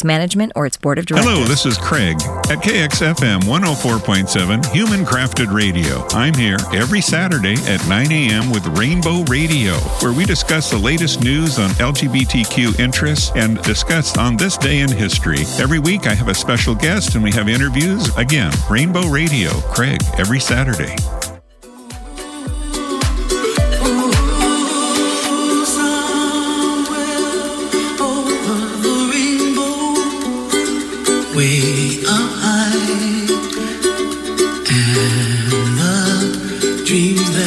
its management, or its board of directors. Hello, this is Craig at KXFM 104.7 Human Crafted Radio. I'm here every Saturday at 9 a.m. with Rainbow Radio, where we discuss the latest news on LGBTQ interests and discuss on this day in history. Every week I have a special guest and we have interviews. Again, Rainbow Radio, Craig, every Saturday. Way up high, and the dreams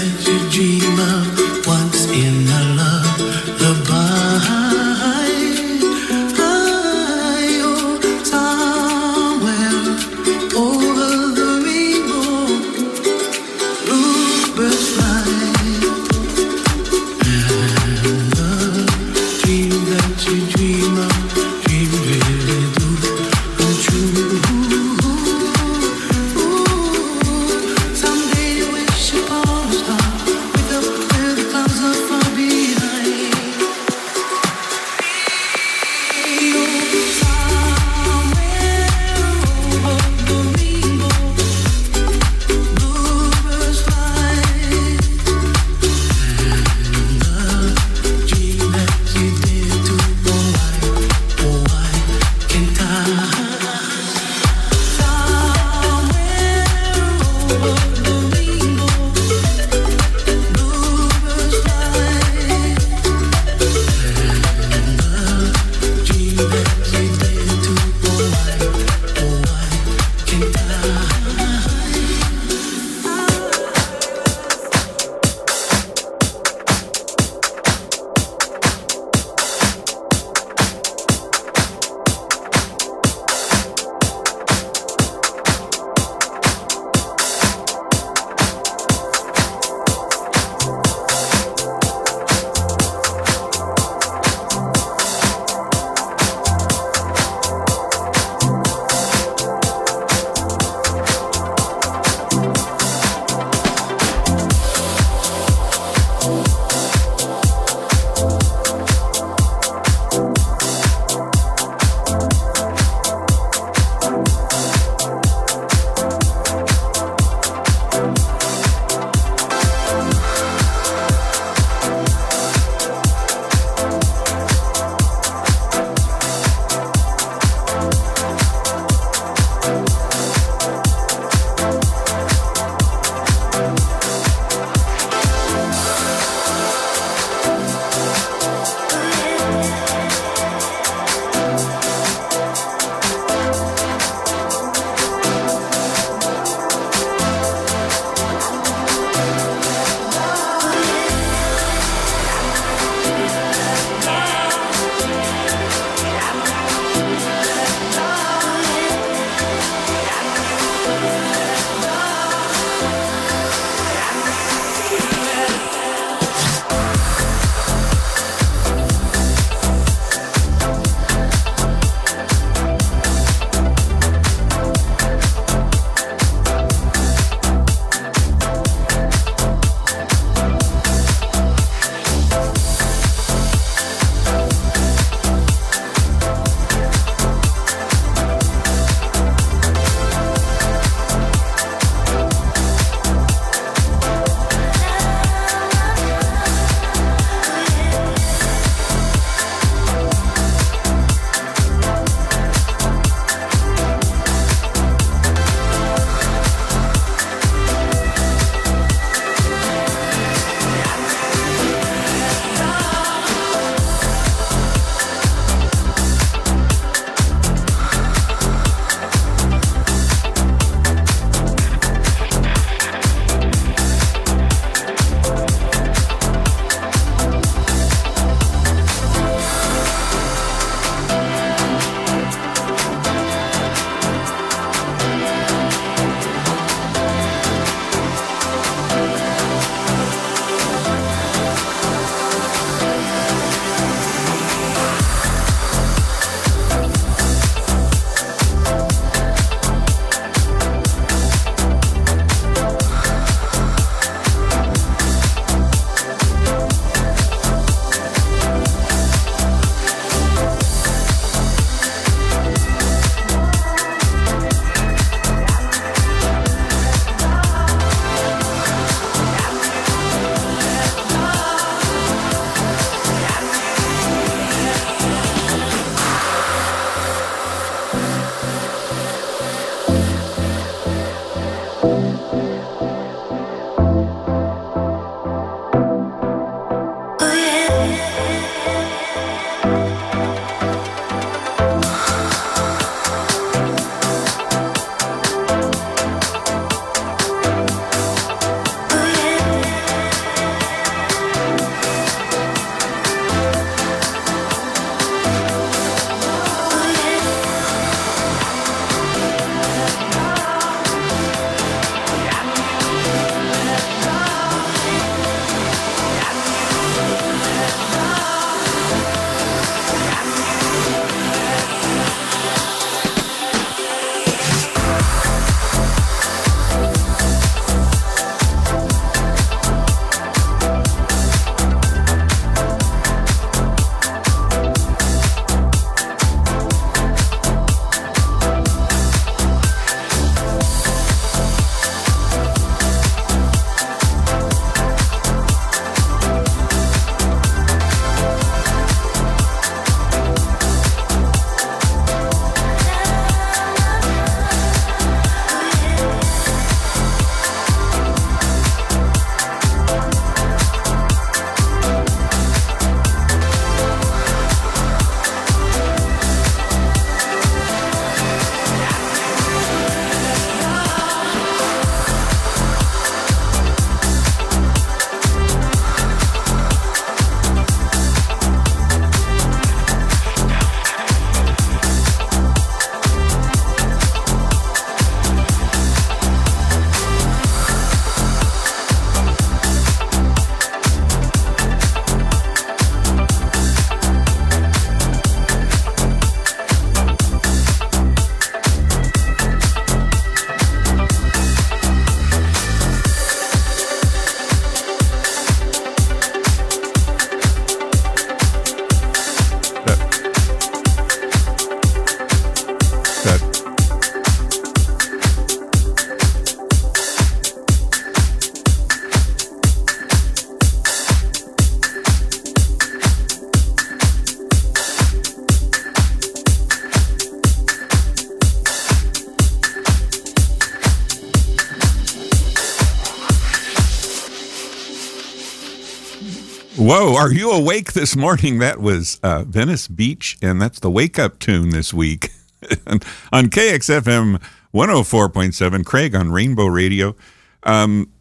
are you awake this morning? That was uh, Venice Beach, and that's the wake up tune this week on KXFM 104.7, Craig on Rainbow Radio. Um,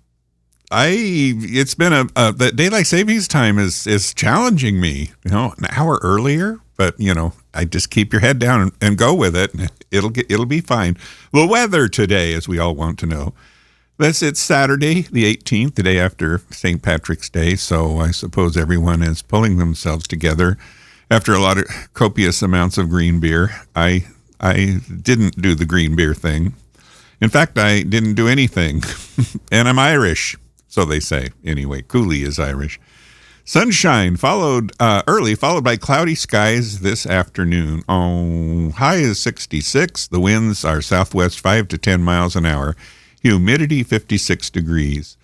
I it's been a, a the daylight savings time is is challenging me. You know, an hour earlier, but you know, I just keep your head down and, and go with it. It'll get it'll be fine. The weather today, as we all want to know. That's it's Saturday, the 18th, the day after St. Patrick's Day. So I suppose everyone is pulling themselves together after a lot of copious amounts of green beer. I I didn't do the green beer thing. In fact, I didn't do anything. and I'm Irish, so they say. Anyway, Cooley is Irish. Sunshine followed uh, early, followed by cloudy skies this afternoon. Oh, high is 66. The winds are southwest 5 to 10 miles an hour. Humidity 56 degrees.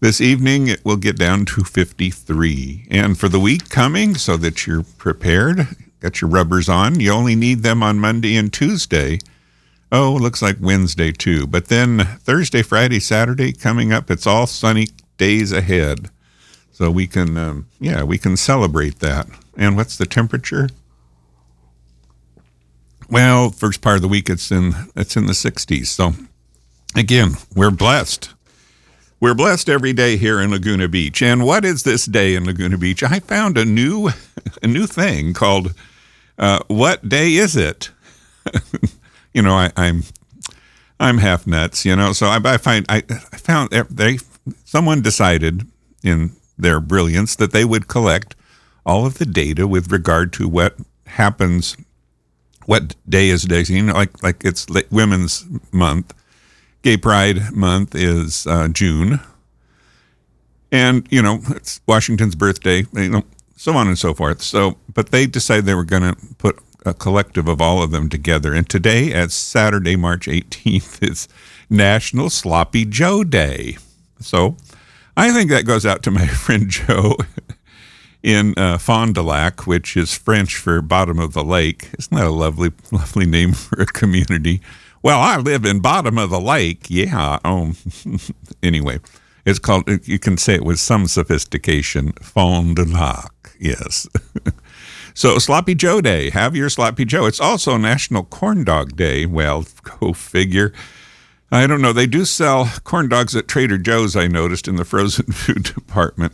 This evening it will get down to 53. And for the week coming, so that you're prepared, got your rubbers on, you only need them on Monday and Tuesday. Oh, looks like Wednesday too. But then Thursday, Friday, Saturday coming up, it's all sunny days ahead. So we can, um, yeah, we can celebrate that. And what's the temperature? Well, first part of the week it's in it's in the 60s. So again, we're blessed. We're blessed every day here in Laguna Beach. And what is this day in Laguna Beach? I found a new a new thing called uh, "What Day Is It?" you know, I, I'm I'm half nuts. You know, so I, I find I, I found they someone decided in their brilliance that they would collect all of the data with regard to what happens, what day is designated, like like it's Women's Month, Gay Pride Month is uh, June, and you know it's Washington's birthday, you know, so on and so forth. So, but they decided they were going to put a collective of all of them together, and today, as Saturday, March 18th, is National Sloppy Joe Day. So I think that goes out to my friend Joe in uh, Fond du Lac, which is French for bottom of the lake. Isn't that a lovely, lovely name for a community? Well, I live in bottom of the lake. Yeah. Oh, anyway, it's called. You can say it with some sophistication. Fond du Lac. Yes. so Sloppy Joe Day. Have your Sloppy Joe. It's also National Corn Dog Day. Well, go figure. I don't know. They do sell corn dogs at Trader Joe's, I noticed, in the frozen food department.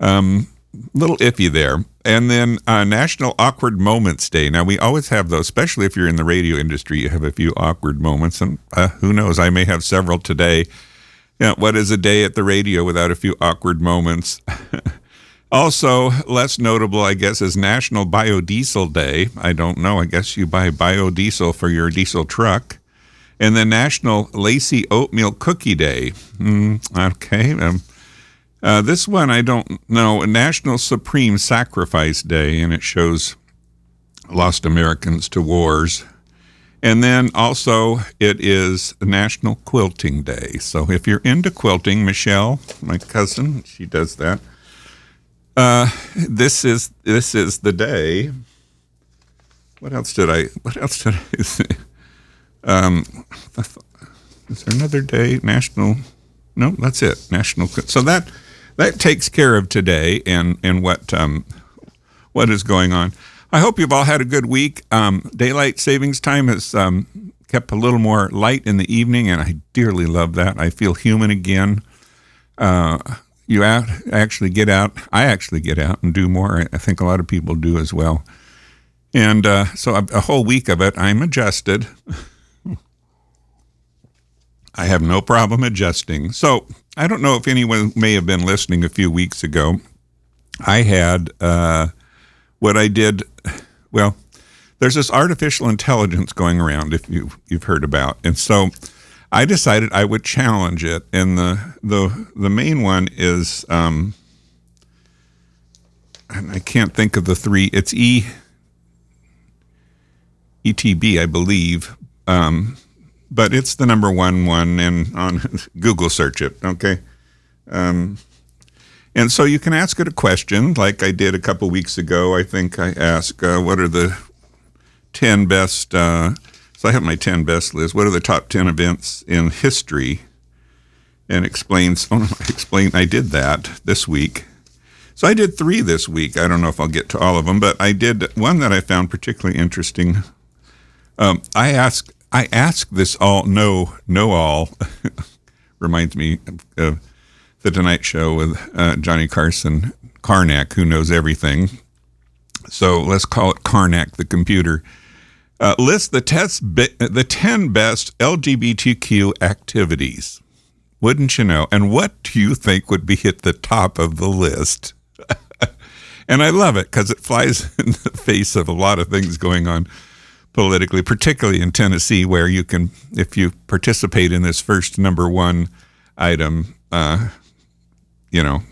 Um, little iffy there. And then uh, National Awkward Moments Day. Now, we always have those, especially if you're in the radio industry, you have a few awkward moments. And uh, who knows, I may have several today. You know, what is a day at the radio without a few awkward moments? also, less notable, I guess, is National Biodiesel Day. I don't know. I guess you buy biodiesel for your diesel truck and the National Lacy Oatmeal Cookie Day. Mm, okay. Um, uh, this one I don't know. National Supreme Sacrifice Day, and it shows lost Americans to wars. And then also it is National Quilting Day. So if you're into quilting, Michelle, my cousin, she does that. Uh, this is this is the day. What else did I? What else did I say? Um, is there another day? National? No, that's it. National. So that that takes care of today and and what um, what is going on. I hope you've all had a good week. Um, daylight savings time has um, kept a little more light in the evening, and I dearly love that. I feel human again. Uh, you out, actually get out. I actually get out and do more. I think a lot of people do as well. And uh, so a, a whole week of it, I'm adjusted. I have no problem adjusting. So I don't know if anyone may have been listening a few weeks ago. I had uh, what I did. Well, there's this artificial intelligence going around, if you you've heard about, and so I decided I would challenge it. And the the the main one is, um, I can't think of the three. It's E ETB, I believe. Um, but it's the number one one, and on Google search it. Okay. Um, and so you can ask it a question, like I did a couple weeks ago. I think I asked, uh, "What are the ten best?" Uh, so I have my ten best list. What are the top ten events in history? And explains. Oh no, I explained. I did that this week. So I did three this week. I don't know if I'll get to all of them, but I did one that I found particularly interesting. Um, I ask I ask this all no, know all reminds me of the Tonight Show with uh, Johnny Carson Carnac, who knows everything. So let's call it Carnac, the computer. Uh, list the test be- the ten best LGBTQ activities. Wouldn't you know? And what do you think would be at the top of the list? and I love it because it flies in the face of a lot of things going on politically, particularly in Tennessee, where you can, if you participate in this first number one item, uh, you know.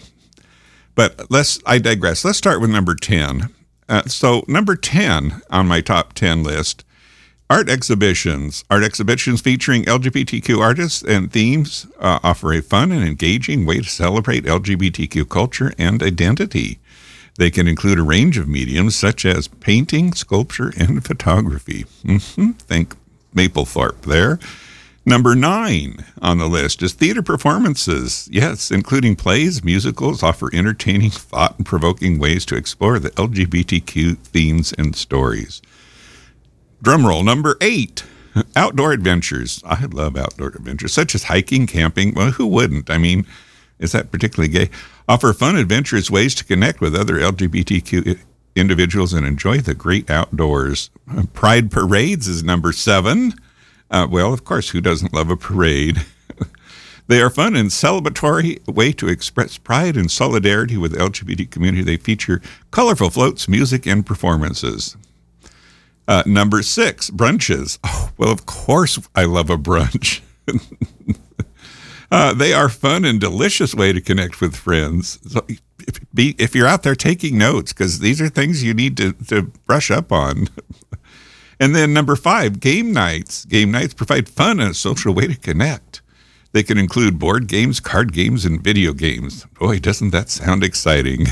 But let's, I digress. Let's start with number 10. Uh, so, number 10 on my top 10 list art exhibitions. Art exhibitions featuring LGBTQ artists and themes uh, offer a fun and engaging way to celebrate LGBTQ culture and identity. They can include a range of mediums such as painting, sculpture, and photography. Mm-hmm. Think Mapplethorpe there. Number nine on the list is theater performances. Yes, including plays, musicals, offer entertaining, thought provoking ways to explore the LGBTQ themes and stories. Drumroll number eight outdoor adventures. I love outdoor adventures, such as hiking, camping. Well, who wouldn't? I mean, is that particularly gay? Offer fun, adventurous ways to connect with other LGBTQ individuals and enjoy the great outdoors. Pride parades is number seven. Uh, well, of course, who doesn't love a parade? they are fun and celebratory way to express pride and solidarity with the LGBT community. They feature colorful floats, music, and performances. Uh, number six, brunches. Oh, well, of course, I love a brunch. uh, they are fun and delicious way to connect with friends. So if, be, if you're out there taking notes, because these are things you need to, to brush up on. And then number five, game nights. Game nights provide fun and a social way to connect. They can include board games, card games, and video games. Boy, doesn't that sound exciting?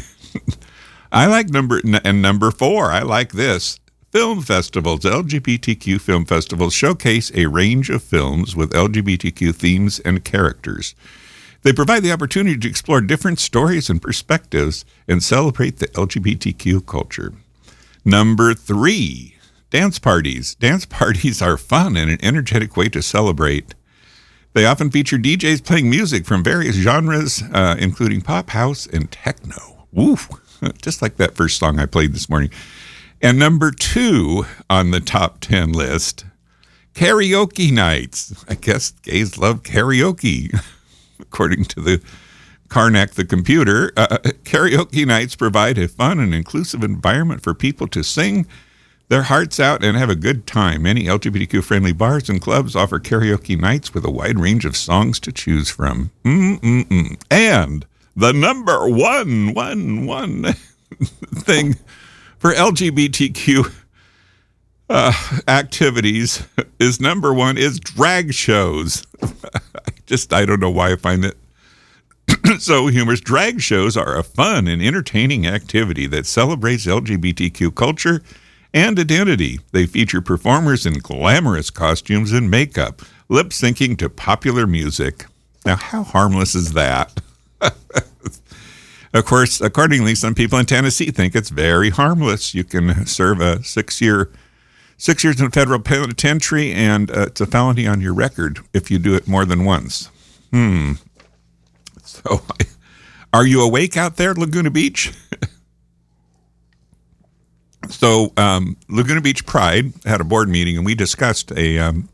I like number and number four. I like this. Film festivals, LGBTQ film festivals showcase a range of films with LGBTQ themes and characters. They provide the opportunity to explore different stories and perspectives and celebrate the LGBTQ culture. Number three, Dance parties. Dance parties are fun and an energetic way to celebrate. They often feature DJs playing music from various genres, uh, including pop, house, and techno. Woof! Just like that first song I played this morning. And number two on the top 10 list karaoke nights. I guess gays love karaoke, according to the Carnac the computer. Uh, uh, karaoke nights provide a fun and inclusive environment for people to sing their hearts out and have a good time. Many LGBTQ friendly bars and clubs offer karaoke nights with a wide range of songs to choose from. Mm-mm-mm. And the number one, one, one thing for LGBTQ uh, activities is number one is drag shows. Just, I don't know why I find it so humorous. Drag shows are a fun and entertaining activity that celebrates LGBTQ culture and identity. They feature performers in glamorous costumes and makeup, lip syncing to popular music. Now, how harmless is that? of course, accordingly, some people in Tennessee think it's very harmless. You can serve a six year six years in federal penitentiary, and uh, it's a felony on your record if you do it more than once. Hmm. So, are you awake out there, Laguna Beach? So um, Laguna Beach Pride had a board meeting, and we discussed a um,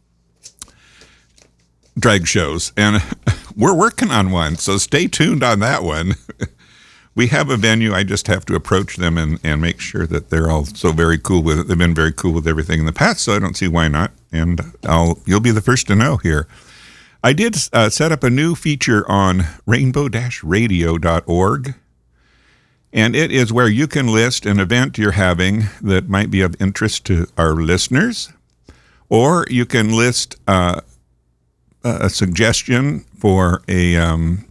drag shows, and we're working on one. So stay tuned on that one. we have a venue. I just have to approach them and, and make sure that they're all so very cool with it. They've been very cool with everything in the past, so I don't see why not. And I'll you'll be the first to know here. I did uh, set up a new feature on rainbow-radio.org and it is where you can list an event you're having that might be of interest to our listeners, or you can list uh, a suggestion for a um,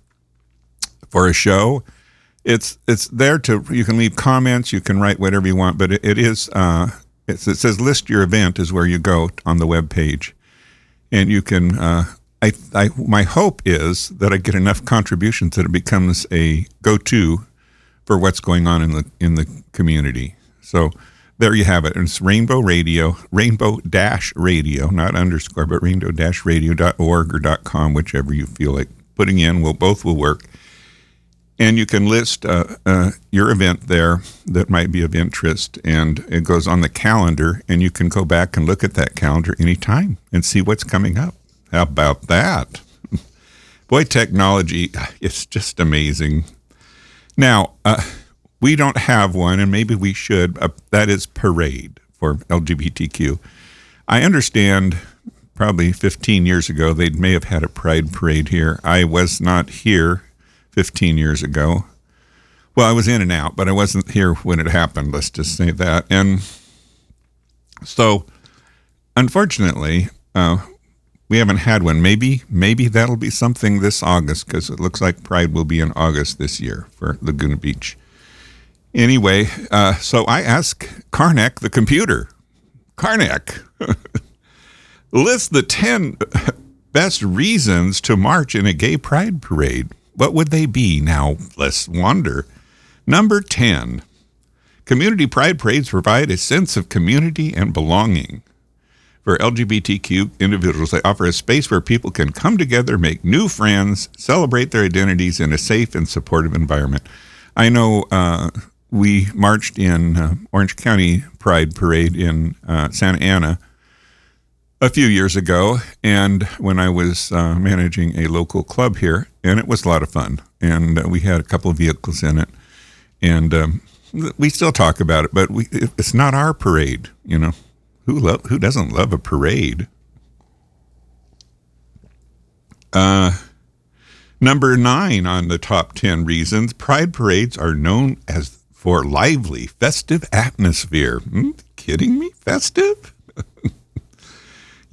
for a show. It's it's there to you can leave comments, you can write whatever you want, but it, it is uh, it says list your event is where you go on the web page, and you can. Uh, I, I my hope is that I get enough contributions that it becomes a go to for what's going on in the in the community. So there you have it. It's Rainbow Radio, Rainbow Dash Radio, not underscore, but rainbow dash radio.org or dot .com, whichever you feel like putting in. Will both will work. And you can list uh, uh, your event there that might be of interest, and it goes on the calendar, and you can go back and look at that calendar anytime and see what's coming up. How about that? Boy, technology, it's just amazing. Now, uh, we don't have one, and maybe we should. Uh, that is parade for LGBTQ. I understand probably 15 years ago they may have had a pride parade here. I was not here 15 years ago. Well, I was in and out, but I wasn't here when it happened. Let's just say that. And so, unfortunately, uh, we haven't had one. Maybe, maybe that'll be something this August because it looks like Pride will be in August this year for Laguna Beach. Anyway, uh, so I asked Carnac, the computer, Carnac, list the 10 best reasons to march in a gay pride parade. What would they be? Now, let's wonder. Number 10 Community pride parades provide a sense of community and belonging. For LGBTQ individuals, they offer a space where people can come together, make new friends, celebrate their identities in a safe and supportive environment. I know uh, we marched in uh, Orange County Pride Parade in uh, Santa Ana a few years ago, and when I was uh, managing a local club here, and it was a lot of fun. And uh, we had a couple of vehicles in it, and um, we still talk about it, but we, it's not our parade. You know, who lo- who doesn't love a parade? Uh, number nine on the top ten reasons pride parades are known as for lively, festive atmosphere. Hmm, kidding me? Festive?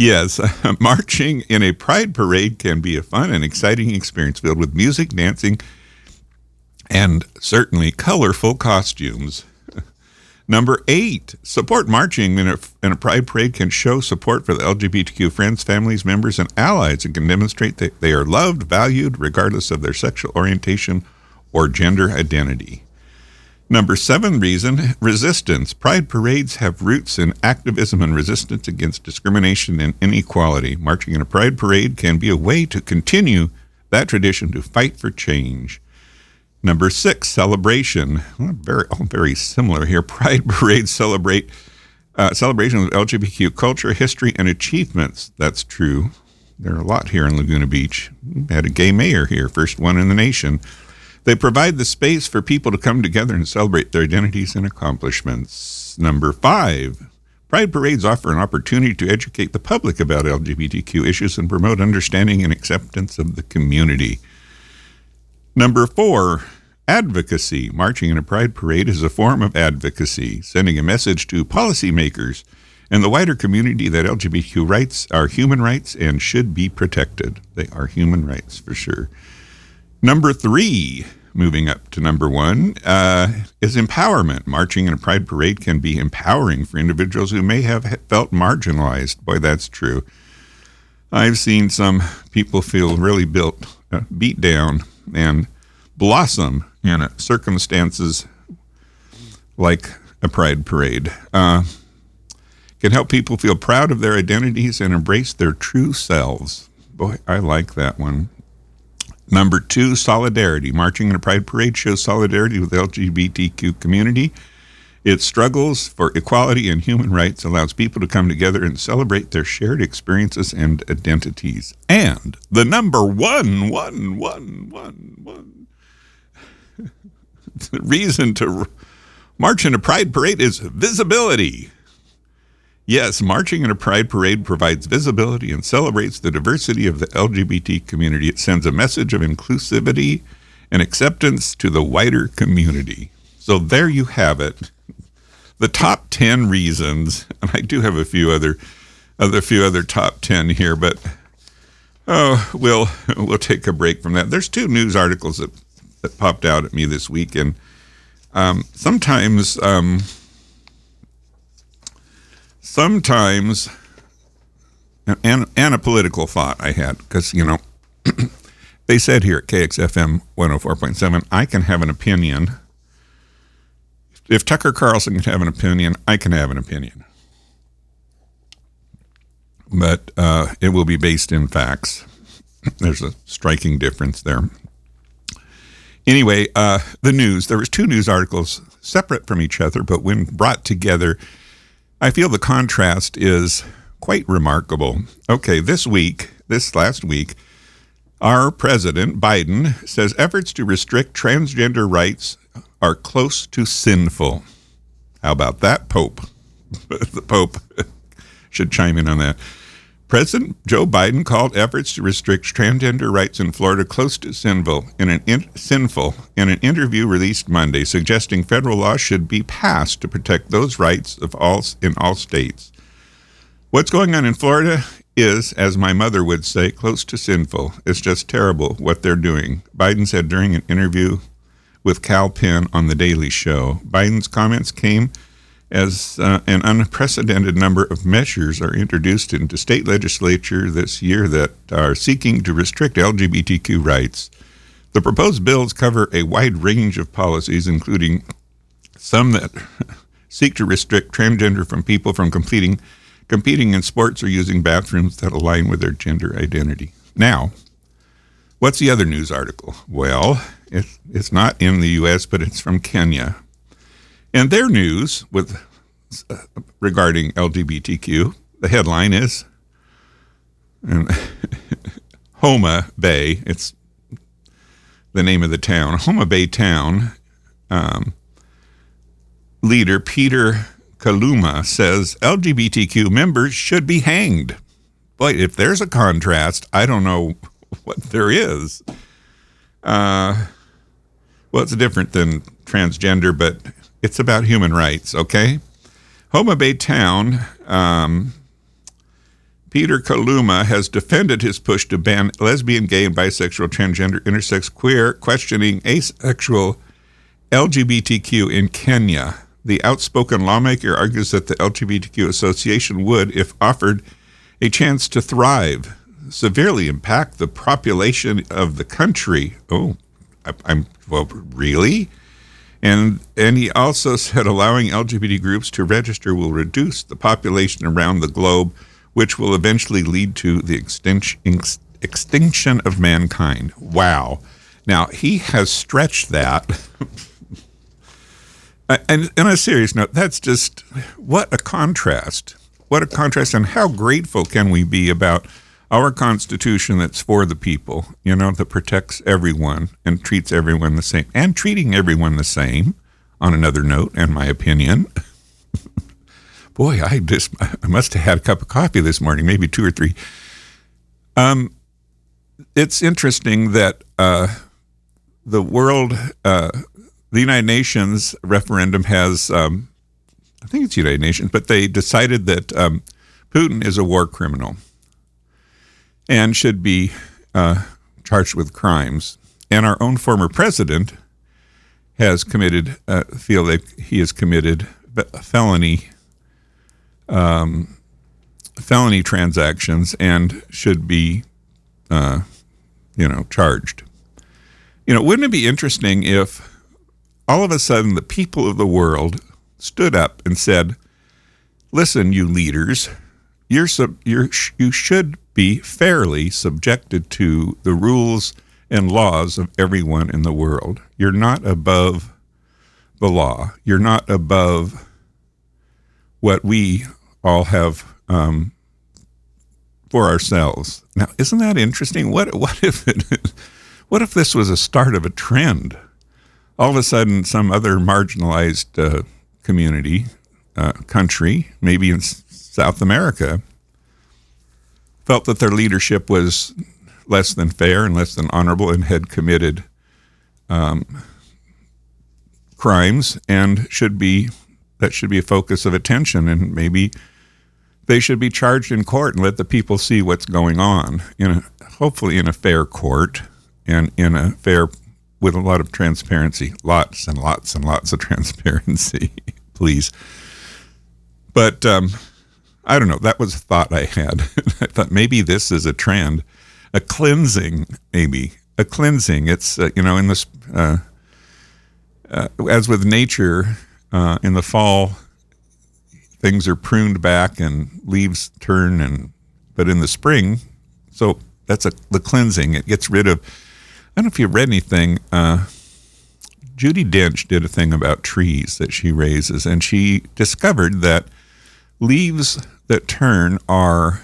Yes, marching in a pride parade can be a fun and exciting experience filled with music, dancing, and certainly colorful costumes. Number eight, support marching in a, in a pride parade can show support for the LGBTQ friends, families, members, and allies and can demonstrate that they are loved, valued, regardless of their sexual orientation or gender identity. Number seven reason resistance. Pride parades have roots in activism and resistance against discrimination and inequality. Marching in a pride parade can be a way to continue that tradition to fight for change. Number six, celebration. Very, all very similar here. Pride parades celebrate uh, celebration of LGBTQ culture, history, and achievements. That's true. There are a lot here in Laguna Beach. We had a gay mayor here, first one in the nation. They provide the space for people to come together and celebrate their identities and accomplishments. Number five, Pride parades offer an opportunity to educate the public about LGBTQ issues and promote understanding and acceptance of the community. Number four, advocacy. Marching in a pride parade is a form of advocacy, sending a message to policymakers and the wider community that LGBTQ rights are human rights and should be protected. They are human rights for sure. Number three, moving up to number one, uh, is empowerment. Marching in a pride parade can be empowering for individuals who may have felt marginalized. Boy, that's true. I've seen some people feel really built, uh, beat down, and blossom in circumstances like a pride parade. Uh, can help people feel proud of their identities and embrace their true selves. Boy, I like that one. Number two, solidarity. Marching in a pride parade shows solidarity with the LGBTQ community. It struggles for equality and human rights, allows people to come together and celebrate their shared experiences and identities. And the number one, one, one, one, one the reason to march in a pride parade is visibility. Yes, marching in a pride parade provides visibility and celebrates the diversity of the LGBT community. It sends a message of inclusivity and acceptance to the wider community. So there you have it. The top 10 reasons, and I do have a few other other few other top 10 here, but oh, we'll we'll take a break from that. There's two news articles that that popped out at me this week and um, sometimes um, sometimes, and, and a political thought I had, because, you know, they said here at KXFM 104.7, I can have an opinion If Tucker Carlson can have an opinion, I can have an opinion. But uh, it will be based in facts. There's a striking difference there. Anyway, uh, the news. There was two news articles separate from each other, but when brought together, I feel the contrast is quite remarkable. Okay, this week, this last week, our president, Biden, says efforts to restrict transgender rights are close to sinful. How about that, Pope? the Pope should chime in on that. President Joe Biden called efforts to restrict transgender rights in Florida close to sinful in an in, sinful in an interview released Monday, suggesting federal law should be passed to protect those rights of all in all states. What's going on in Florida is, as my mother would say, close to sinful. It's just terrible what they're doing. Biden said during an interview with Kal Penn on The Daily Show. Biden's comments came as uh, an unprecedented number of measures are introduced into state legislature this year that are seeking to restrict LGBTQ rights. The proposed bills cover a wide range of policies, including some that seek to restrict transgender from people from completing competing in sports or using bathrooms that align with their gender identity. Now, what's the other news article? Well, it, it's not in the U.S., but it's from Kenya. And their news with uh, regarding LGBTQ, the headline is and Homa Bay. It's the name of the town. Homa Bay town um, leader Peter Kaluma says LGBTQ members should be hanged. Boy, if there's a contrast, I don't know what there is. Uh, well, it's different than transgender, but it's about human rights, okay? Homa Bay Town, um, Peter Kaluma has defended his push to ban lesbian, gay, and bisexual, transgender, intersex, queer, questioning asexual LGBTQ in Kenya. The outspoken lawmaker argues that the LGBTQ association would, if offered a chance to thrive, severely impact the population of the country. Oh, I, am well, really? And and he also said allowing LGBT groups to register will reduce the population around the globe, which will eventually lead to the extinction extinction of mankind. Wow. Now he has stretched that. and on a serious note, that's just what a contrast. What a contrast, and how grateful can we be about our Constitution that's for the people, you know, that protects everyone and treats everyone the same, and treating everyone the same. On another note, in my opinion, boy, I just I must have had a cup of coffee this morning, maybe two or three. Um, it's interesting that uh, the world, uh, the United Nations referendum has, um, I think it's United Nations, but they decided that um, Putin is a war criminal and should be uh, charged with crimes. And our own former president has committed, uh, feel that he has committed felony, um, felony transactions and should be, uh, you know, charged. You know, wouldn't it be interesting if all of a sudden the people of the world stood up and said, "Listen, you leaders, you're, you're you should be fairly subjected to the rules and laws of everyone in the world. You're not above the law. You're not above what we all have um, for ourselves. Now, isn't that interesting? What what if it, what if this was a start of a trend? All of a sudden, some other marginalized uh, community, uh, country, maybe in South America felt that their leadership was less than fair and less than honorable and had committed um, crimes and should be that should be a focus of attention. And maybe they should be charged in court and let the people see what's going on in a, hopefully in a fair court and in a fair with a lot of transparency. Lots and lots and lots of transparency please. But um, I don't know. That was a thought I had. I thought maybe this is a trend, a cleansing, maybe a cleansing. It's uh, you know in this uh, uh, as with nature, Uh, in the fall, things are pruned back and leaves turn, and but in the spring, so that's a the cleansing. It gets rid of. I don't know if you read anything. Uh, Judi Dench did a thing about trees that she raises, and she discovered that leaves that turn are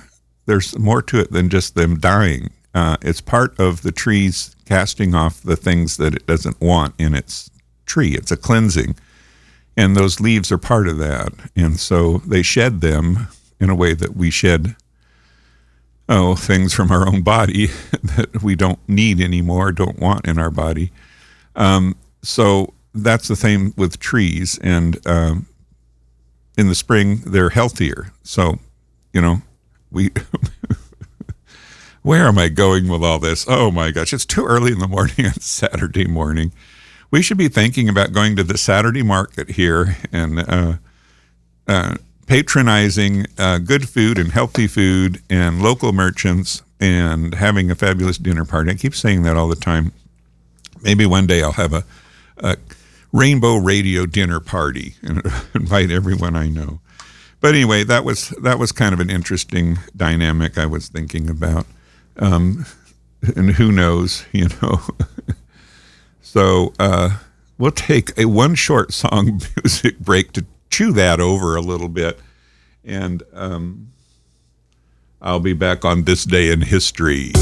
there's more to it than just them dying. Uh, it's part of the trees casting off the things that it doesn't want in its tree. It's a cleansing. And those leaves are part of that. And so they shed them in a way that we shed, oh, things from our own body that we don't need anymore, don't want in our body. Um, so that's the same with trees. And um, in the spring, they're healthier. So, you know, we. Where am I going with all this? Oh my gosh, it's too early in the morning on Saturday morning we should be thinking about going to the Saturday market here and uh, uh, patronizing uh, good food and healthy food and local merchants and having a fabulous dinner party. I keep saying that all the time. Maybe one day I'll have a, a rainbow radio dinner party and invite everyone I know. But anyway, that was that was kind of an interesting dynamic I was thinking about. Um, and who knows, you know. So uh, we'll take a one short song music break to chew that over a little bit. And um, I'll be back on this day in history.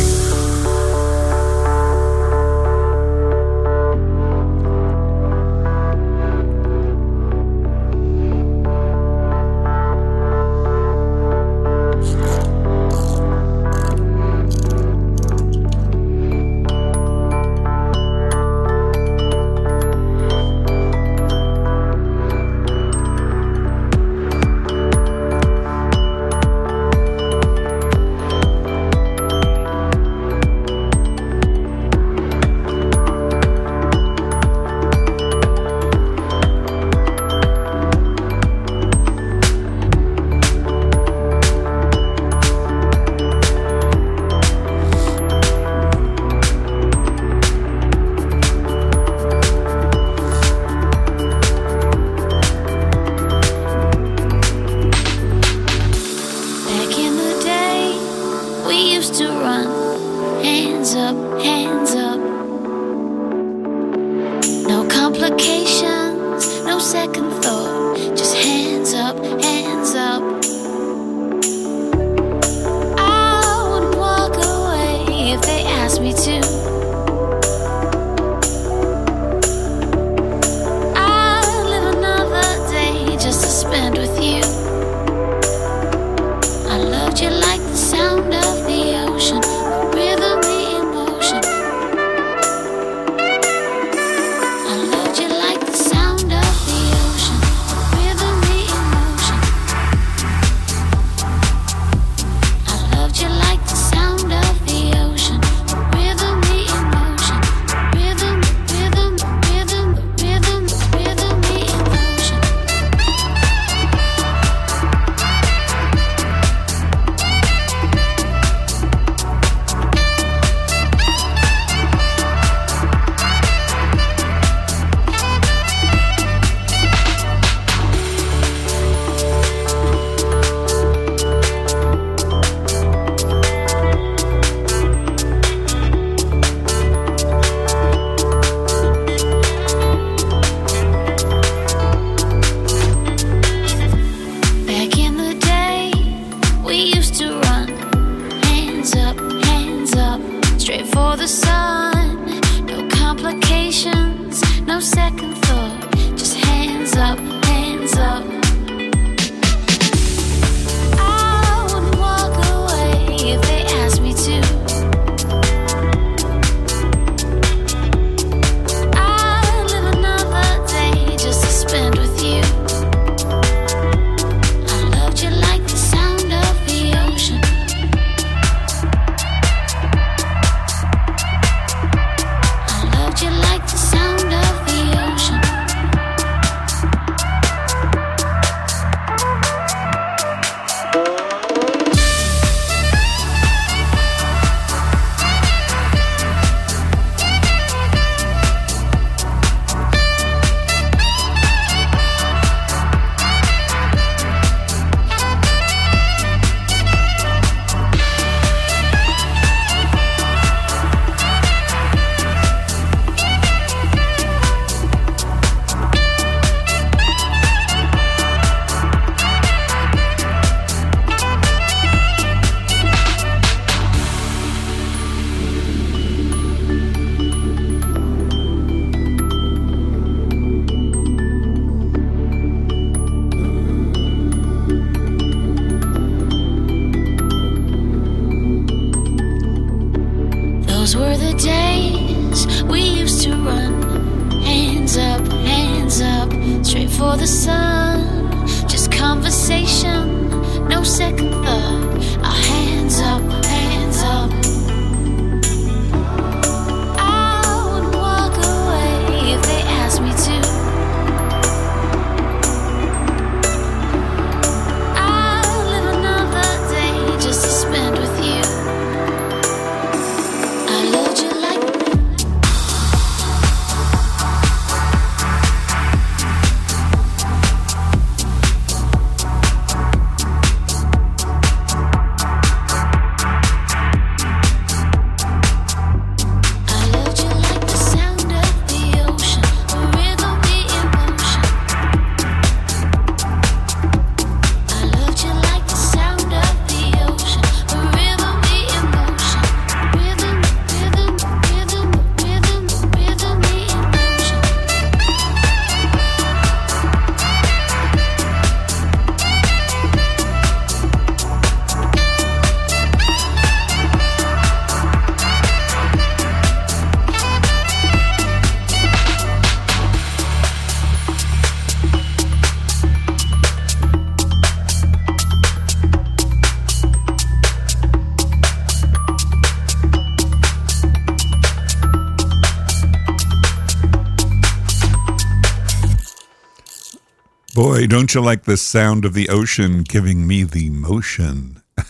Boy, don't you like the sound of the ocean giving me the motion?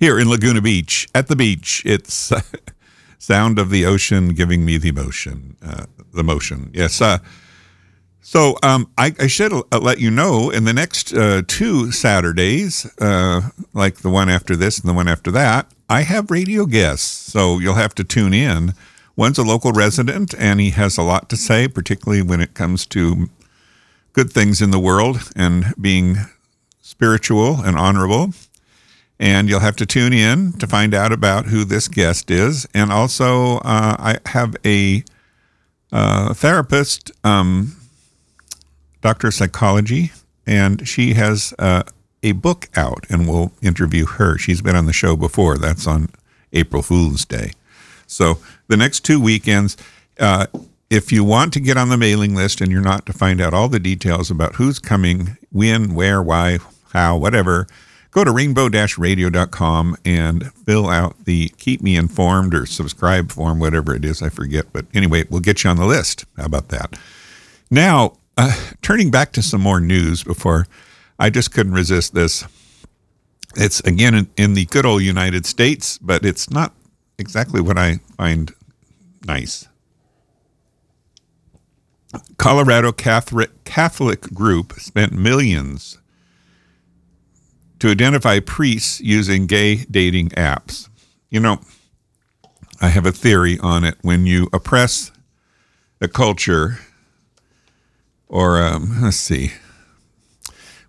Here in Laguna Beach, at the beach, it's sound of the ocean giving me the motion. Uh, the motion, yes. Uh, so um, I, I should uh, let you know in the next uh, two Saturdays, uh, like the one after this and the one after that, I have radio guests. So you'll have to tune in. One's a local resident, and he has a lot to say, particularly when it comes to good things in the world and being spiritual and honorable. And you'll have to tune in to find out about who this guest is. And also, uh, I have a uh, therapist, um, doctor of psychology, and she has uh, a book out, and we'll interview her. She's been on the show before. That's on April Fool's Day. So the next two weekends, uh, if you want to get on the mailing list and you're not to find out all the details about who's coming, when, where, why, how, whatever, go to rainbow-radio.com and fill out the keep me informed or subscribe form, whatever it is, I forget. But anyway, we'll get you on the list. How about that? Now, uh, turning back to some more news before I just couldn't resist this. It's again in, in the good old United States, but it's not exactly what I find nice. Colorado Catholic Catholic group spent millions to identify priests using gay dating apps. You know, I have a theory on it. When you oppress a culture, or um, let's see,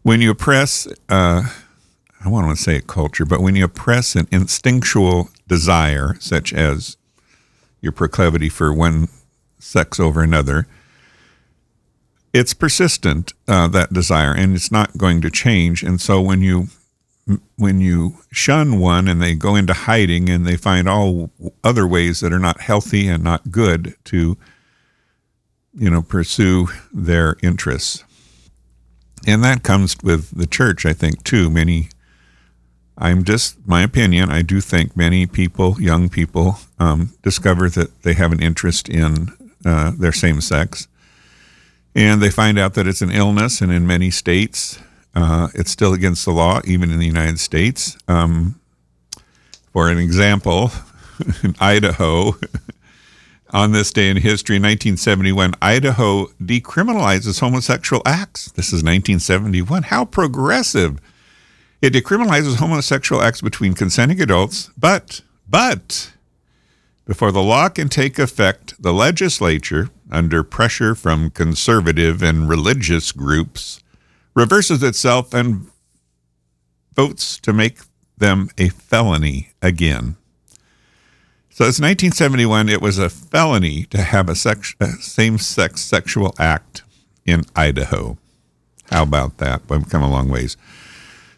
when you oppress, uh, I want to say a culture, but when you oppress an instinctual desire, such as your proclivity for one sex over another, it's persistent uh, that desire, and it's not going to change. And so when you when you shun one and they go into hiding and they find all other ways that are not healthy and not good to you know pursue their interests. And that comes with the church i think too. Many i'm just my opinion i do think many people young people um, discover that they have an interest in uh, their same sex and they find out that it's an illness and in many states uh, it's still against the law, even in the United States. Um, for an example, in Idaho, on this day in history, 1971, Idaho decriminalizes homosexual acts. This is 1971. How progressive! It decriminalizes homosexual acts between consenting adults, but, but, before the law can take effect, the legislature, under pressure from conservative and religious groups, reverses itself and votes to make them a felony again. So it's 1971. It was a felony to have a, sex, a same-sex sexual act in Idaho. How about that? We've come a long ways.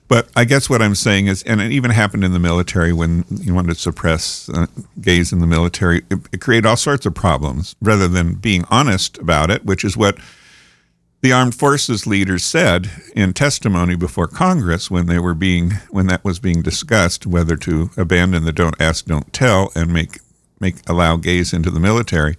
But I guess what I'm saying is, and it even happened in the military when you wanted to suppress uh, gays in the military, it, it created all sorts of problems rather than being honest about it, which is what the armed forces leaders said in testimony before Congress when they were being when that was being discussed whether to abandon the don't ask don't tell and make make allow gays into the military.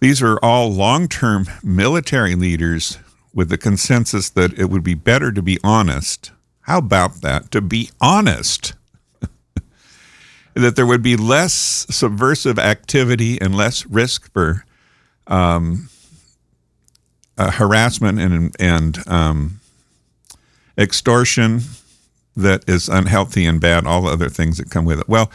These are all long-term military leaders with the consensus that it would be better to be honest how about that? To be honest, that there would be less subversive activity and less risk for um, uh, harassment and and um, extortion that is unhealthy and bad. All the other things that come with it. Well,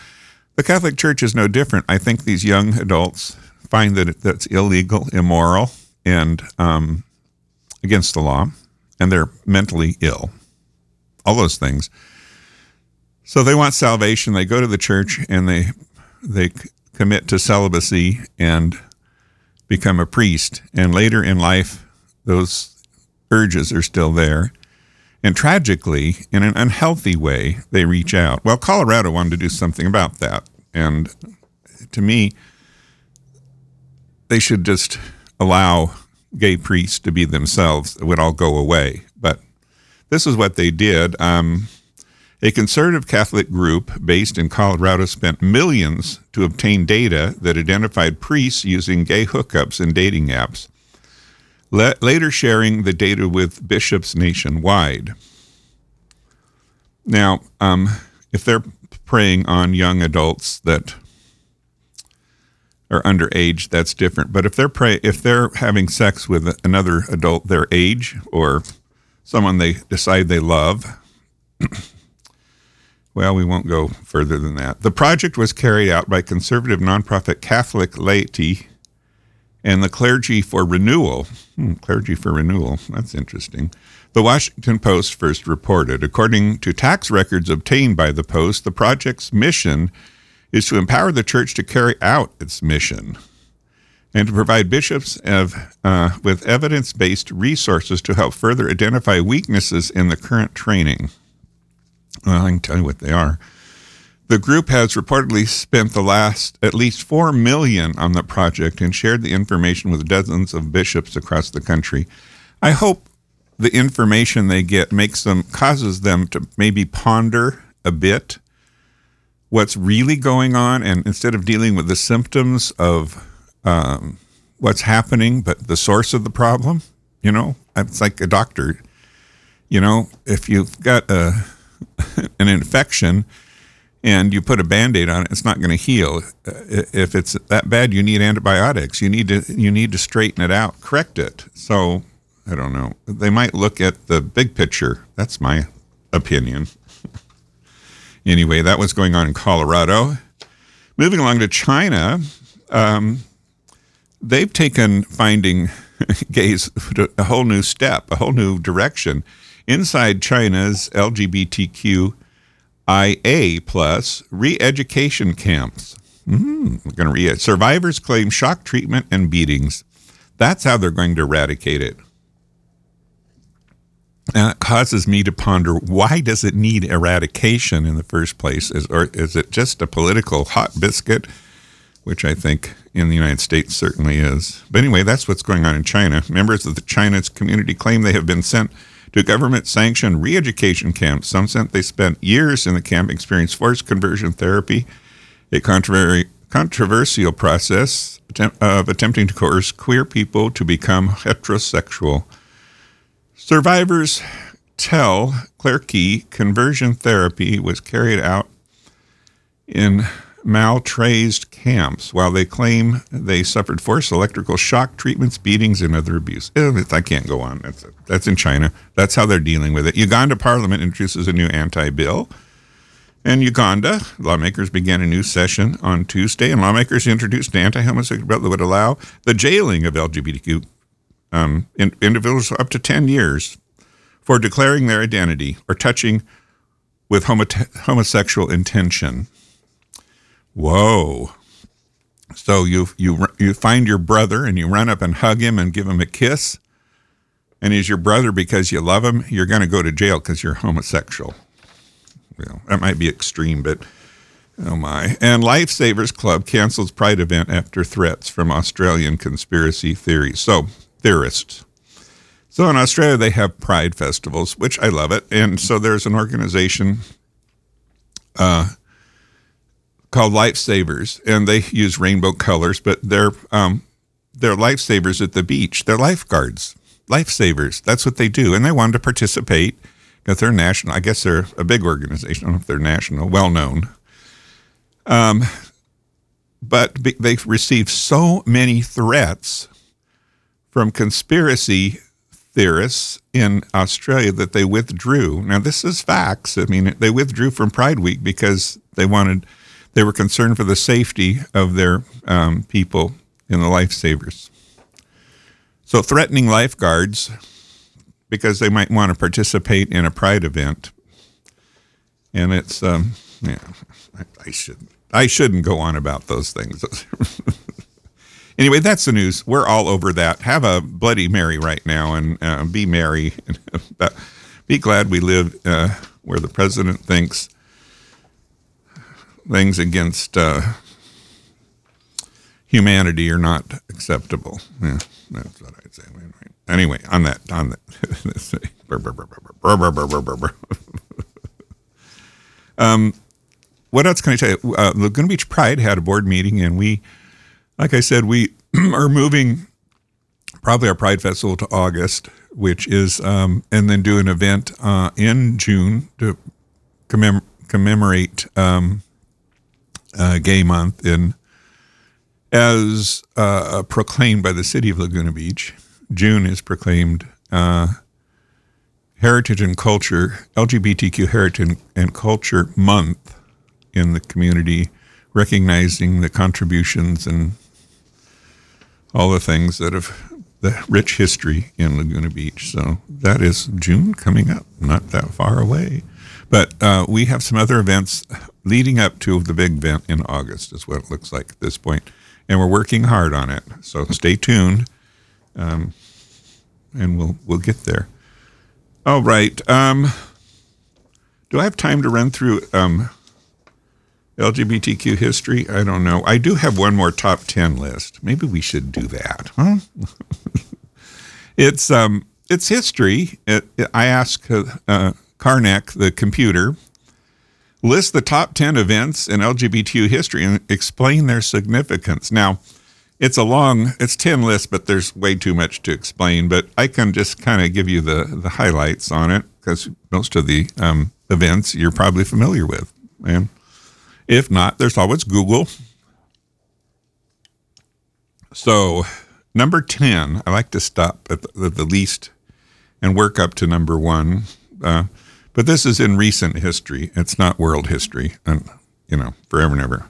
the Catholic Church is no different. I think these young adults find that that's illegal, immoral, and um, against the law, and they're mentally ill all those things. So they want salvation. They go to the church and they they commit to celibacy and become a priest. And later in life, those urges are still there. And tragically, in an unhealthy way, they reach out. Well, Colorado wanted to do something about that. And to me, they should just allow gay priests to be themselves. It would all go away. This is what they did. Um, a conservative Catholic group based in Colorado spent millions to obtain data that identified priests using gay hookups and dating apps, le- later sharing the data with bishops nationwide. Now, um, if they're preying on young adults that are underage, that's different. But if they're prey- if they're having sex with another adult their age or someone they decide they love. well, we won't go further than that. The project was carried out by conservative nonprofit Catholic Laity and the Clergy for Renewal. Hmm, clergy for Renewal, that's interesting. The Washington Post first reported. According to tax records obtained by the Post, the project's mission is to empower the church to carry out its mission and to provide bishops of, uh, with evidence based resources to help further identify weaknesses in the current training. Well, I can tell you what they are. The group has reportedly spent the last at least 4 million on the project and shared the information with dozens of bishops across the country. I hope the information they get makes them causes them to maybe ponder a bit what's really going on and instead of dealing with the symptoms of um, what's happening, but the source of the problem. You know, it's like a doctor. You know, if you've got a an infection and you put a band-aid on it, it's not going to heal. Uh, if it's that bad, you need antibiotics. You need to you need to straighten it out, correct it. So I don't know. They might look at the big picture. That's my opinion. anyway, that was going on in Colorado. Moving along to China. Um, they've taken finding gays to a whole new step, a whole new direction. Inside China's LGBTQIA plus re-education camps. Mm, we're going to read. Survivors claim shock treatment and beatings. That's how they're going to eradicate it. And it causes me to ponder why does it need eradication in the first place? Is, or is it just a political hot biscuit which I think in the United States certainly is. But anyway, that's what's going on in China. Members of the China's community claim they have been sent to government sanctioned re education camps. Some said they spent years in the camp, experienced forced conversion therapy, a controversial process of attempting to coerce queer people to become heterosexual. Survivors tell Claire Key conversion therapy was carried out in maltraised camps while they claim they suffered forced electrical shock treatments, beatings, and other abuse. Eh, I can't go on. That's, that's in China. That's how they're dealing with it. Uganda Parliament introduces a new anti bill. In Uganda, lawmakers began a new session on Tuesday, and lawmakers introduced an anti homosexual bill that would allow the jailing of LGBTQ um, in, individuals up to 10 years for declaring their identity or touching with homo- homosexual intention. Whoa. So you you you find your brother and you run up and hug him and give him a kiss, and he's your brother because you love him, you're going to go to jail because you're homosexual. Well, that might be extreme, but oh my. And Lifesavers Club cancels Pride event after threats from Australian conspiracy theories. So, theorists. So in Australia, they have Pride festivals, which I love it. And so there's an organization uh, called Lifesavers, and they use rainbow colors, but they're um, they're lifesavers at the beach. They're lifeguards, lifesavers. That's what they do, and they wanted to participate because they're national. I guess they're a big organization. I don't know if they're national, well known. Um, but they've received so many threats from conspiracy theorists in Australia that they withdrew. Now, this is facts. I mean, they withdrew from Pride Week because they wanted, they were concerned for the safety of their um, people in the lifesavers. So, threatening lifeguards because they might want to participate in a Pride event. And it's, um, yeah, I, I shouldn't. I shouldn't go on about those things. Anyway, that's the news. We're all over that. Have a Bloody Mary right now and uh, be merry. be glad we live uh, where the president thinks things against uh, humanity are not acceptable. Yeah, that's what I'd say. Anyway, on that, on that. um, what else can I tell you? Uh, Laguna Beach Pride had a board meeting, and we like I said, we are moving probably our Pride Festival to August, which is, um, and then do an event uh, in June to commem- commemorate um, uh, Gay Month in as uh, proclaimed by the city of Laguna Beach. June is proclaimed uh, Heritage and Culture, LGBTQ Heritage and Culture Month in the community, recognizing the contributions and all the things that have the rich history in Laguna Beach. So that is June coming up, not that far away. But uh, we have some other events leading up to the big event in August, is what it looks like at this point. And we're working hard on it. So stay tuned, um, and we'll we'll get there. All right. Um, do I have time to run through um, LGBTQ history? I don't know. I do have one more top 10 list. Maybe we should do that, huh? it's um it's history. It, it, I ask uh, Carnac, the computer, list the top 10 events in LGBTQ history and explain their significance. Now, it's a long, it's 10 lists, but there's way too much to explain. But I can just kind of give you the, the highlights on it because most of the um, events you're probably familiar with. And if not, there's always Google. So, number 10, I like to stop at the, the least and work up to number one. Uh, but this is in recent history. It's not world history, and you know, forever and ever.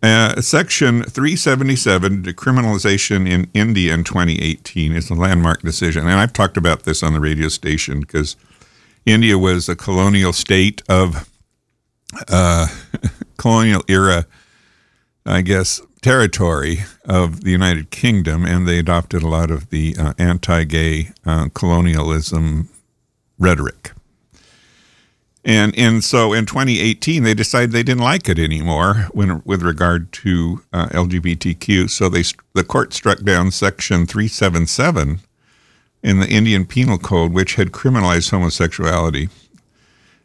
Uh, Section 377, decriminalization in India in 2018, is a landmark decision. And I've talked about this on the radio station because India was a colonial state of uh, colonial era, I guess, territory of the United Kingdom, and they adopted a lot of the uh, anti gay uh, colonialism rhetoric. And, and so in 2018, they decided they didn't like it anymore when, with regard to uh, LGBTQ. So they, the court struck down Section 377 in the Indian Penal Code, which had criminalized homosexuality.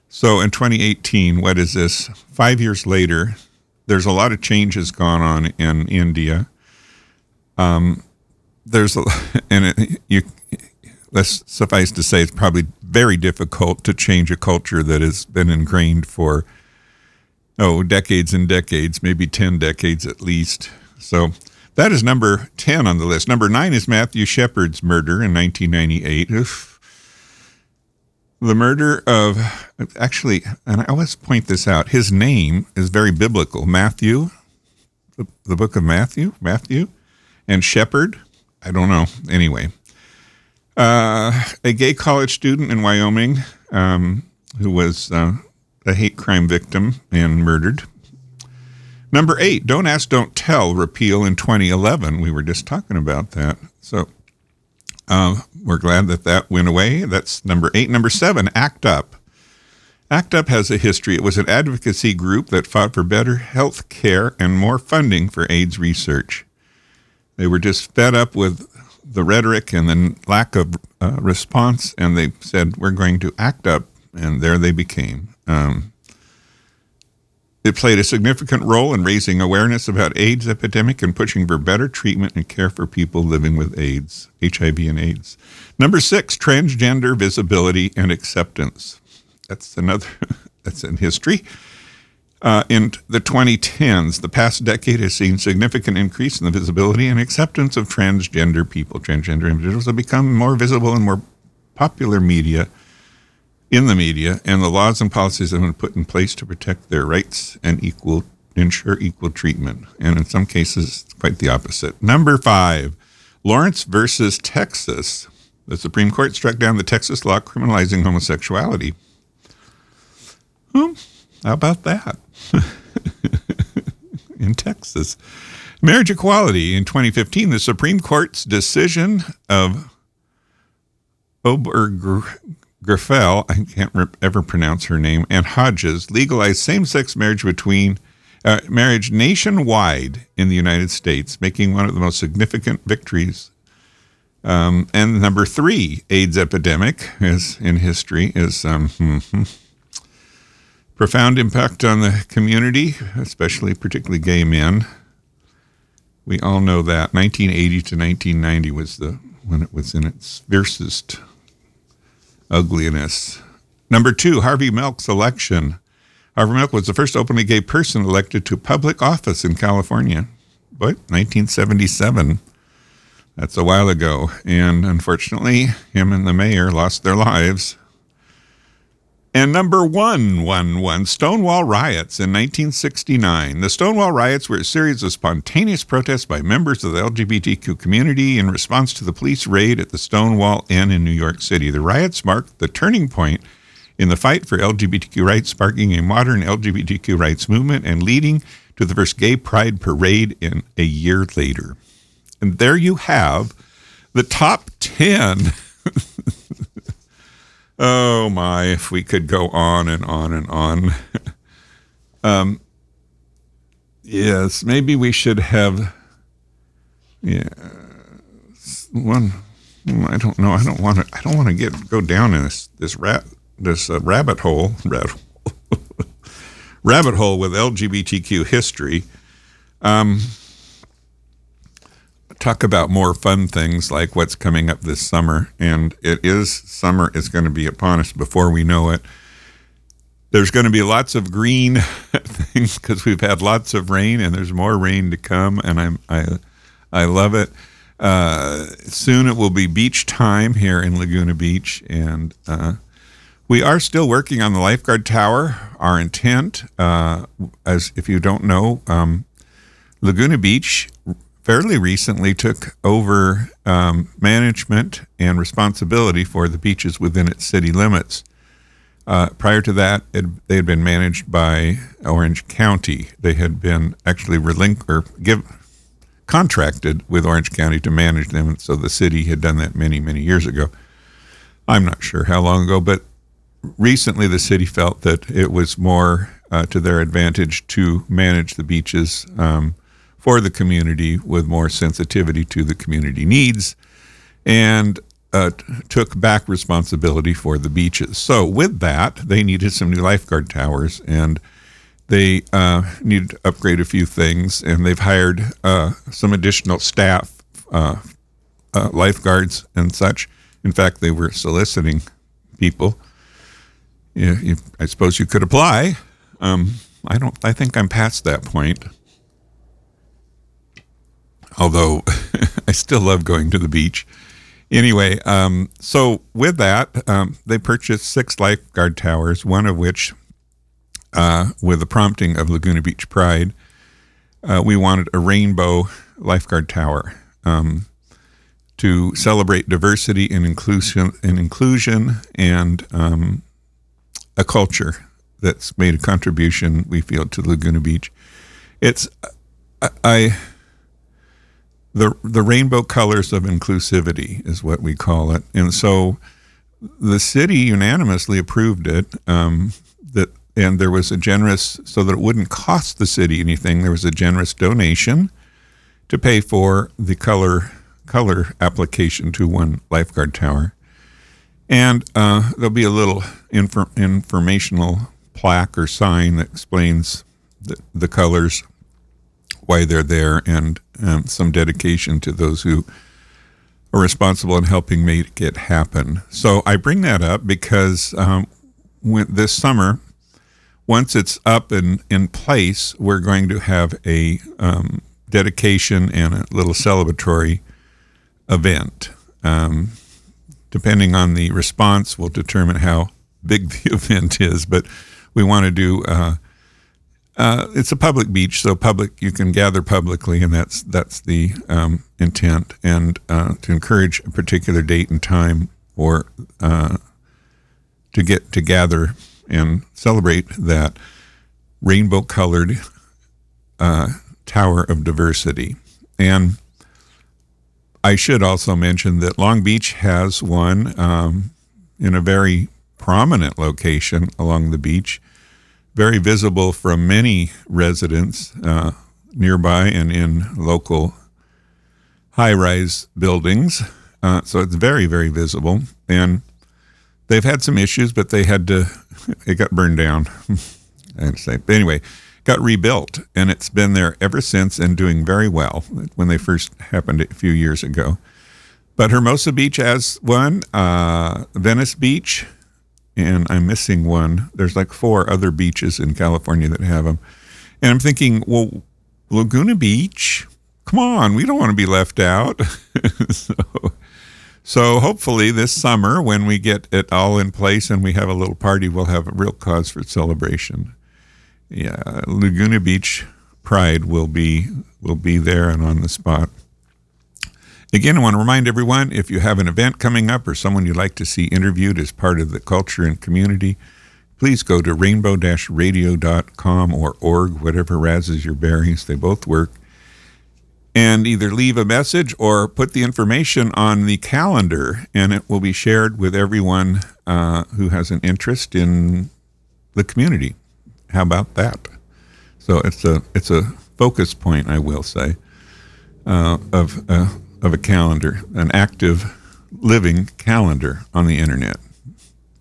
So in 2018, what is this? Five years later, there's a lot of changes gone on in India. Um, there's a, and it, you let's suffice to say it's probably very difficult to change a culture that has been ingrained for oh decades and decades, maybe ten decades at least. So that is number ten on the list. Number nine is Matthew Shepard's murder in 1998. Oof the murder of actually, and I always point this out. His name is very biblical. Matthew, the, the book of Matthew, Matthew, and Shepherd. I don't know. Anyway, uh, a gay college student in Wyoming um, who was uh, a hate crime victim and murdered. Number eight, Don't Ask, Don't Tell repeal in 2011. We were just talking about that. So, uh, we're glad that that went away. That's number eight. Number seven, ACT UP. ACT UP has a history. It was an advocacy group that fought for better health care and more funding for AIDS research. They were just fed up with the rhetoric and the lack of uh, response, and they said, We're going to act up. And there they became. Um, it played a significant role in raising awareness about AIDS epidemic and pushing for better treatment and care for people living with AIDS, HIV and AIDS. Number six, transgender visibility and acceptance. That's another, that's in history. Uh, in the 2010s, the past decade has seen significant increase in the visibility and acceptance of transgender people. Transgender individuals have become more visible in more popular media, in the media, and the laws and policies have been put in place to protect their rights and equal ensure equal treatment. And in some cases, quite the opposite. Number five, Lawrence versus Texas. The Supreme Court struck down the Texas law criminalizing homosexuality. Hmm, how about that? in Texas. Marriage equality. In 2015, the Supreme Court's decision of Obergefell, I can't ever pronounce her name, and Hodges legalized same sex marriage between uh, marriage nationwide in the United States, making one of the most significant victories. Um, and number three, AIDS epidemic is in history is um, hmm, hmm profound impact on the community, especially particularly gay men. We all know that 1980 to 1990 was the when it was in its fiercest ugliness. Number two, Harvey Milk's election. Harvey Milk was the first openly gay person elected to public office in California. But 1977. That's a while ago. And unfortunately, him and the mayor lost their lives and number one, one, one, Stonewall riots in 1969. The Stonewall riots were a series of spontaneous protests by members of the LGBTQ community in response to the police raid at the Stonewall Inn in New York City. The riots marked the turning point in the fight for LGBTQ rights, sparking a modern LGBTQ rights movement and leading to the first gay pride parade in a year later. And there you have the top 10 Oh my, if we could go on and on and on. um, yes, maybe we should have. Yeah, one. I don't know. I don't want to. I don't want to get go down in this this rat this uh, rabbit hole rabbit hole, rabbit hole with LGBTQ history. Um, talk about more fun things like what's coming up this summer. And it is summer is going to be upon us before we know it. There's going to be lots of green things because we've had lots of rain and there's more rain to come. And I'm, I, I love it. Uh, soon it will be beach time here in Laguna Beach. And uh, we are still working on the lifeguard tower. Our intent, uh, as if you don't know, um, Laguna Beach fairly recently took over um, management and responsibility for the beaches within its city limits. Uh, prior to that, it, they had been managed by Orange County. They had been actually relinqu- or give, contracted with Orange County to manage them, so the city had done that many, many years ago. I'm not sure how long ago, but recently the city felt that it was more uh, to their advantage to manage the beaches um, for the community with more sensitivity to the community needs and uh, took back responsibility for the beaches. So, with that, they needed some new lifeguard towers and they uh, needed to upgrade a few things, and they've hired uh, some additional staff, uh, uh, lifeguards, and such. In fact, they were soliciting people. You, you, I suppose you could apply. Um, I don't. I think I'm past that point although I still love going to the beach. Anyway, um, so with that, um, they purchased six lifeguard towers, one of which, uh, with the prompting of Laguna Beach Pride, uh, we wanted a rainbow lifeguard tower um, to celebrate diversity and inclusion and inclusion and um, a culture that's made a contribution we feel to Laguna Beach. It's I the the rainbow colors of inclusivity is what we call it, and so the city unanimously approved it. Um, that and there was a generous so that it wouldn't cost the city anything. There was a generous donation to pay for the color color application to one lifeguard tower, and uh, there'll be a little infor- informational plaque or sign that explains the, the colors, why they're there, and um, some dedication to those who are responsible in helping make it happen. So I bring that up because um, when, this summer, once it's up and in place, we're going to have a um, dedication and a little celebratory event. Um, depending on the response, we'll determine how big the event is. But we want to do. Uh, uh, it's a public beach, so public you can gather publicly, and that's that's the um, intent, and uh, to encourage a particular date and time, or uh, to get to gather and celebrate that rainbow-colored uh, tower of diversity. And I should also mention that Long Beach has one um, in a very prominent location along the beach, very visible from many residents uh, nearby and in local high rise buildings. Uh, so it's very, very visible. And they've had some issues, but they had to, it got burned down. I'd say. But anyway, got rebuilt, and it's been there ever since and doing very well when they first happened a few years ago. But Hermosa Beach has one, uh, Venice Beach, and I'm missing one. There's like four other beaches in California that have them. And I'm thinking, well, Laguna Beach, come on, we don't want to be left out. so, so hopefully this summer, when we get it all in place and we have a little party, we'll have a real cause for celebration. Yeah, Laguna Beach Pride will be will be there and on the spot. Again, I want to remind everyone if you have an event coming up or someone you'd like to see interviewed as part of the culture and community, please go to rainbow radio.com or org, whatever razzes your bearings. They both work. And either leave a message or put the information on the calendar, and it will be shared with everyone uh, who has an interest in the community. How about that? So it's a it's a focus point, I will say, uh, of uh, of a calendar, an active living calendar on the internet.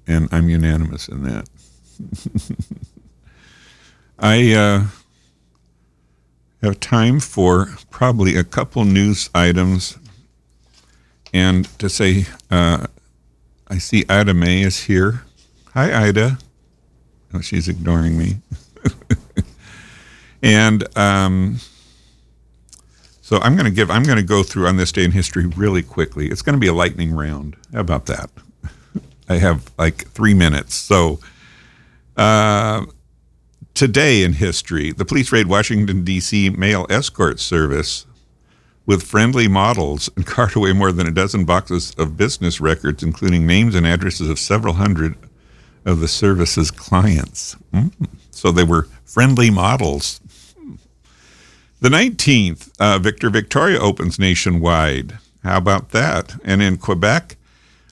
And I'm unanimous in that. I uh, have time for probably a couple news items and to say, uh, I see Ida May is here. Hi, Ida. Oh, she's ignoring me. and um, so I'm going to give, I'm going to go through on this day in history really quickly. It's going to be a lightning round. How about that? I have like three minutes. So uh, today in history, the police raid Washington, D.C. mail escort service with friendly models and cart away more than a dozen boxes of business records, including names and addresses of several hundred of the service's clients. Mm. So they were friendly models. The 19th, uh, Victor Victoria opens nationwide. How about that? And in Quebec,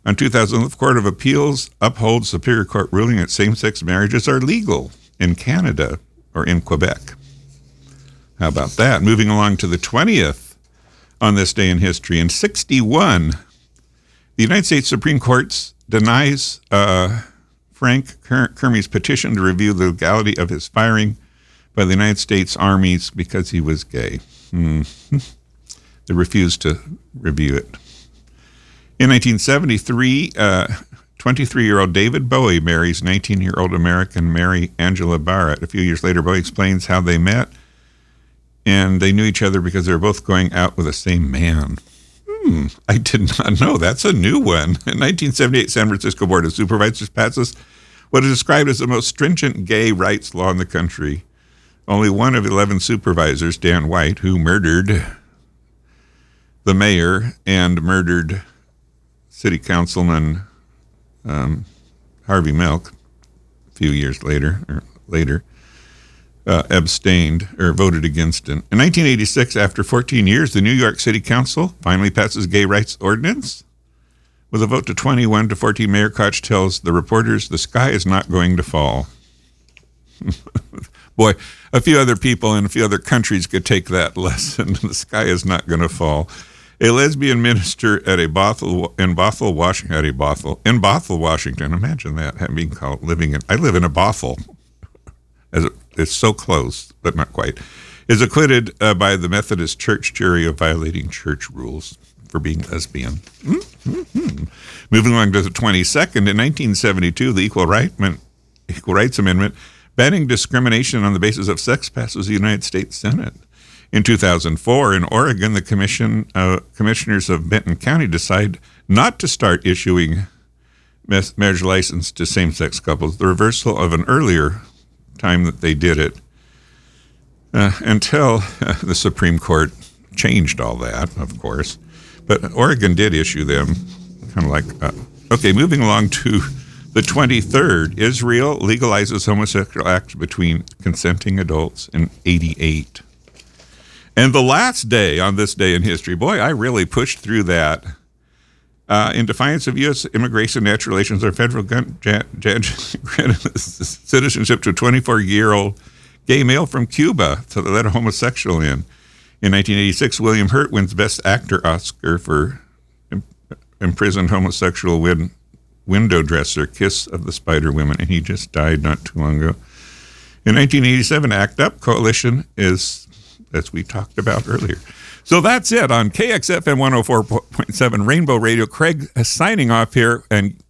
on 2000, the Court of Appeals upholds Superior Court ruling that same sex marriages are legal in Canada or in Quebec. How about that? Moving along to the 20th on this day in history. In 61, the United States Supreme Court denies uh, Frank Kameny's petition to review the legality of his firing by the United States armies because he was gay. Mm. they refused to review it. In 1973, 23 uh, David Bowie marries 19 year old American Mary Angela Barnett. A few years later, Bowie explains how they met, and they knew each other because they were both going out with the same man. Hmm, I did not know. That's a new one. In 1978, San Francisco Board of Supervisors passes what is described as the most stringent gay rights law in the country. Only one of 11 supervisors, Dan White, who murdered the mayor and murdered city councilman um, Harvey Milk a few years later, or later, uh, abstained or voted against it. In 1986, after 14 years, the New York City Council finally passes gay rights ordinance. With a vote to 21 to 14, Mayor Koch tells the reporters the sky is not going to fall. Boy, a few other people in a few other countries could take that lesson. the sky is not going to fall. A lesbian minister at a Bothell in Bothell, Washington, at a Bothell in Bothell, Washington. Imagine that having called living in. I live in a Bothell. As it, it's so close, but not quite. Is acquitted uh, by the Methodist Church jury of violating church rules for being lesbian. Mm-hmm. Moving along to the 22nd, in 1972, the Equal, right, Equal Rights Amendment banning discrimination on the basis of sex passes the United States Senate. In 2004, in Oregon, the commission uh, commissioners of Benton County decide not to start issuing marriage license to same-sex couples, the reversal of an earlier time that they did it, uh, until uh, the Supreme Court changed all that, of course. But Oregon did issue them, kind of like. Uh, okay, moving along to the 23rd, Israel legalizes homosexual acts between consenting adults in 88. And the last day on this day in history, boy, I really pushed through that. Uh, in defiance of U.S. immigration and natural relations, our federal gun, ja, ja, citizenship to a 24 year old gay male from Cuba to let a homosexual in. In 1986, William Hurt wins Best Actor Oscar for imprisoned homosexual win- window dresser, Kiss of the Spider Women, and he just died not too long ago. In 1987, ACT UP Coalition is, as we talked about earlier. So that's it on KXFM 104.7 Rainbow Radio. Craig uh, signing off here and